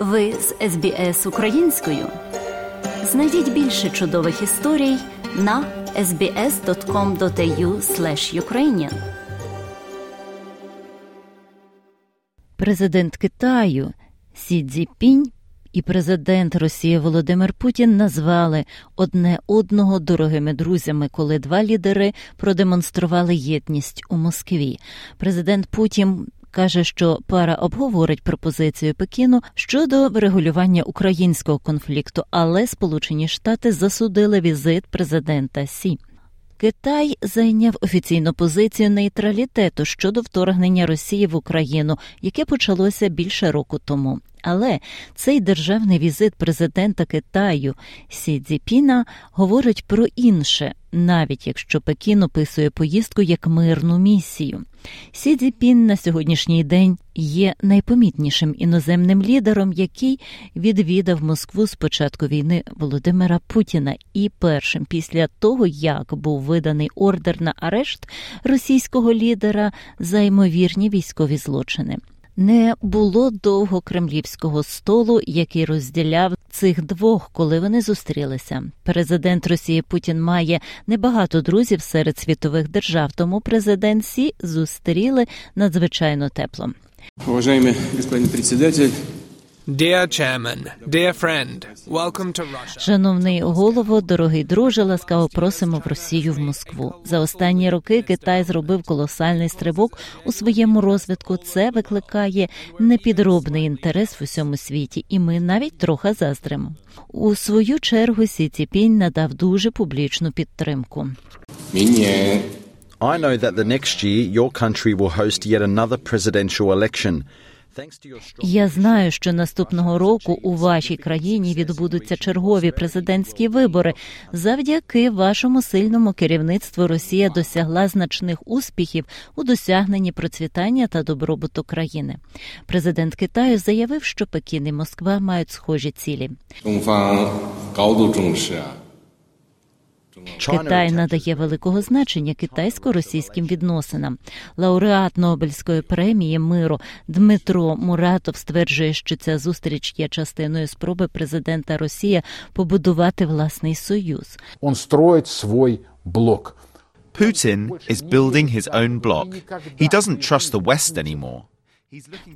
Ви з СБС українською. Знайдіть більше чудових історій на sbs.com.au ukrainian Президент Китаю Сі Цзіпінь і президент Росії Володимир Путін назвали одне одного дорогими друзями, коли два лідери продемонстрували єдність у Москві. Президент Путін каже, що пара обговорить пропозицію Пекіну щодо врегулювання українського конфлікту, але Сполучені Штати засудили візит президента Сі. Китай зайняв офіційну позицію нейтралітету щодо вторгнення Росії в Україну, яке почалося більше року тому. Але цей державний візит президента Китаю Сі Цзіпіна говорить про інше, навіть якщо Пекін описує поїздку як мирну місію. Сі Цзіпін на сьогоднішній день є найпомітнішим іноземним лідером, який відвідав Москву з початку війни Володимира Путіна, і першим після того, як був виданий ордер на арешт російського лідера за ймовірні військові злочини. Не було довго кремлівського столу, який розділяв цих двох, коли вони зустрілися. Президент Росії Путін має небагато друзів серед світових держав, тому президент Сі зустріли надзвичайно тепло. Уважаємо господин председатель, Dear chairman, dear friend, welcome to Russia. Шановний голово, дорогий друже, ласкаво просимо в Росію в Москву. За останні роки Китай зробив колосальний стрибок у своєму розвитку. Це викликає непідробний інтерес в усьому світі, і ми навіть трохи заздримо. У свою чергу Сі Ціпінь надав дуже публічну підтримку. I know that the next year your country will host yet another presidential election. Я знаю, що наступного року у вашій країні відбудуться чергові президентські вибори. Завдяки вашому сильному керівництву Росія досягла значних успіхів у досягненні процвітання та добробуту країни. Президент Китаю заявив, що Пекін і Москва мають схожі цілі. Китай надає великого значення китайсько-російським відносинам. Лауреат Нобелівської премії миру Дмитро Муратов стверджує, що ця зустріч є частиною спроби президента Росії побудувати власний союз. Он строит свой блок. Putin is building his own bloc. He doesn't trust the West anymore.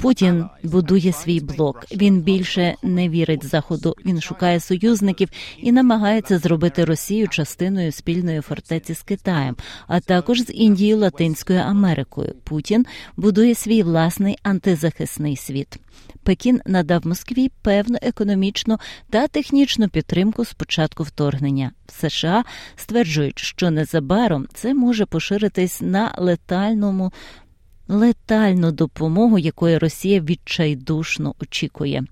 Путін будує свій блок. Він більше не вірить заходу. Він шукає союзників і намагається зробити Росію частиною спільної фортеці з Китаєм, а також з Індією Латинською Америкою. Путін будує свій власний антизахисний світ. Пекін надав Москві певну економічну та технічну підтримку з початку вторгнення. США стверджують, що незабаром це може поширитись на летальному летальну допомогу, якої Росія відчайдушно очікує.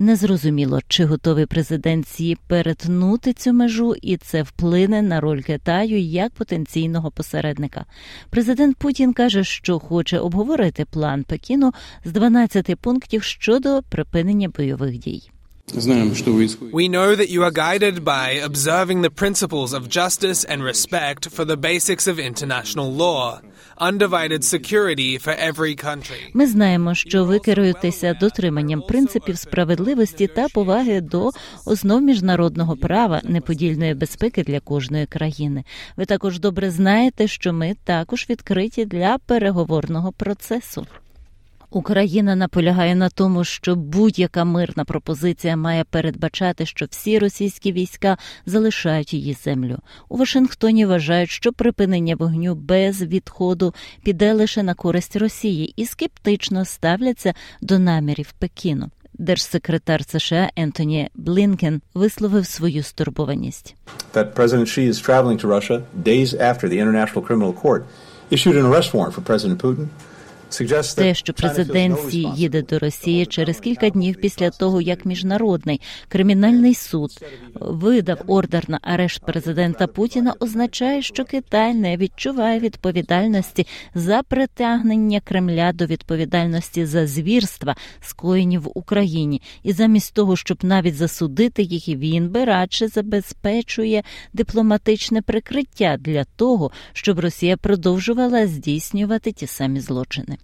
Незрозуміло, чи готовий президент Сі перетнути цю межу, і це вплине на роль Китаю як потенційного посередника. Президент Путін каже, що хоче обговорити план Пекіну з 12 пунктів щодо припинення бойових дій. We know that you are guided by observing the principles of justice and respect for the basics of international law, undivided security for every country. Ми знаємо, що ви керуєтеся дотриманням принципів справедливості та поваги до основ міжнародного права неподільної безпеки для кожної країни. Ви також добре знаєте, що ми також відкриті для переговорного процесу. Україна наполягає на тому, що будь-яка мирна пропозиція має передбачати, що всі російські війська залишають її землю. У Вашингтоні вважають, що припинення вогню без відходу піде лише на користь Росії і скептично ставляться до намірів Пекіну. Держсекретар США Ентоні Блінкен висловив свою стурбованість. that President Xi is traveling to Russia days after the International. Те, що президент Сі їде до Росії через кілька днів після того, як міжнародний кримінальний суд видав ордер на арешт президента Путіна, означає, що Китай не відчуває відповідальності за притягнення Кремля до відповідальності за звірства, скоєні в Україні, і замість того, щоб навіть засудити їх, він би радше забезпечує дипломатичне прикриття для того, щоб Росія продовжувала здійснювати ті самі злочини.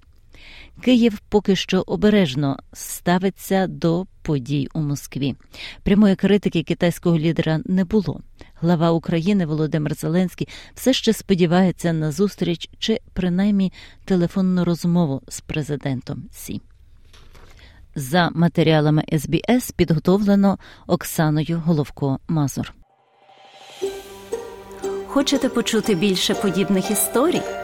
Київ поки що обережно ставиться до подій у Москві. Прямої критики китайського лідера не було. Глава України Володимир Зеленський все ще сподівається на зустріч чи принаймні телефонну розмову з президентом Сі. За матеріалами СБС підготовлено Оксаною Головко Мазур. Хочете почути більше подібних історій?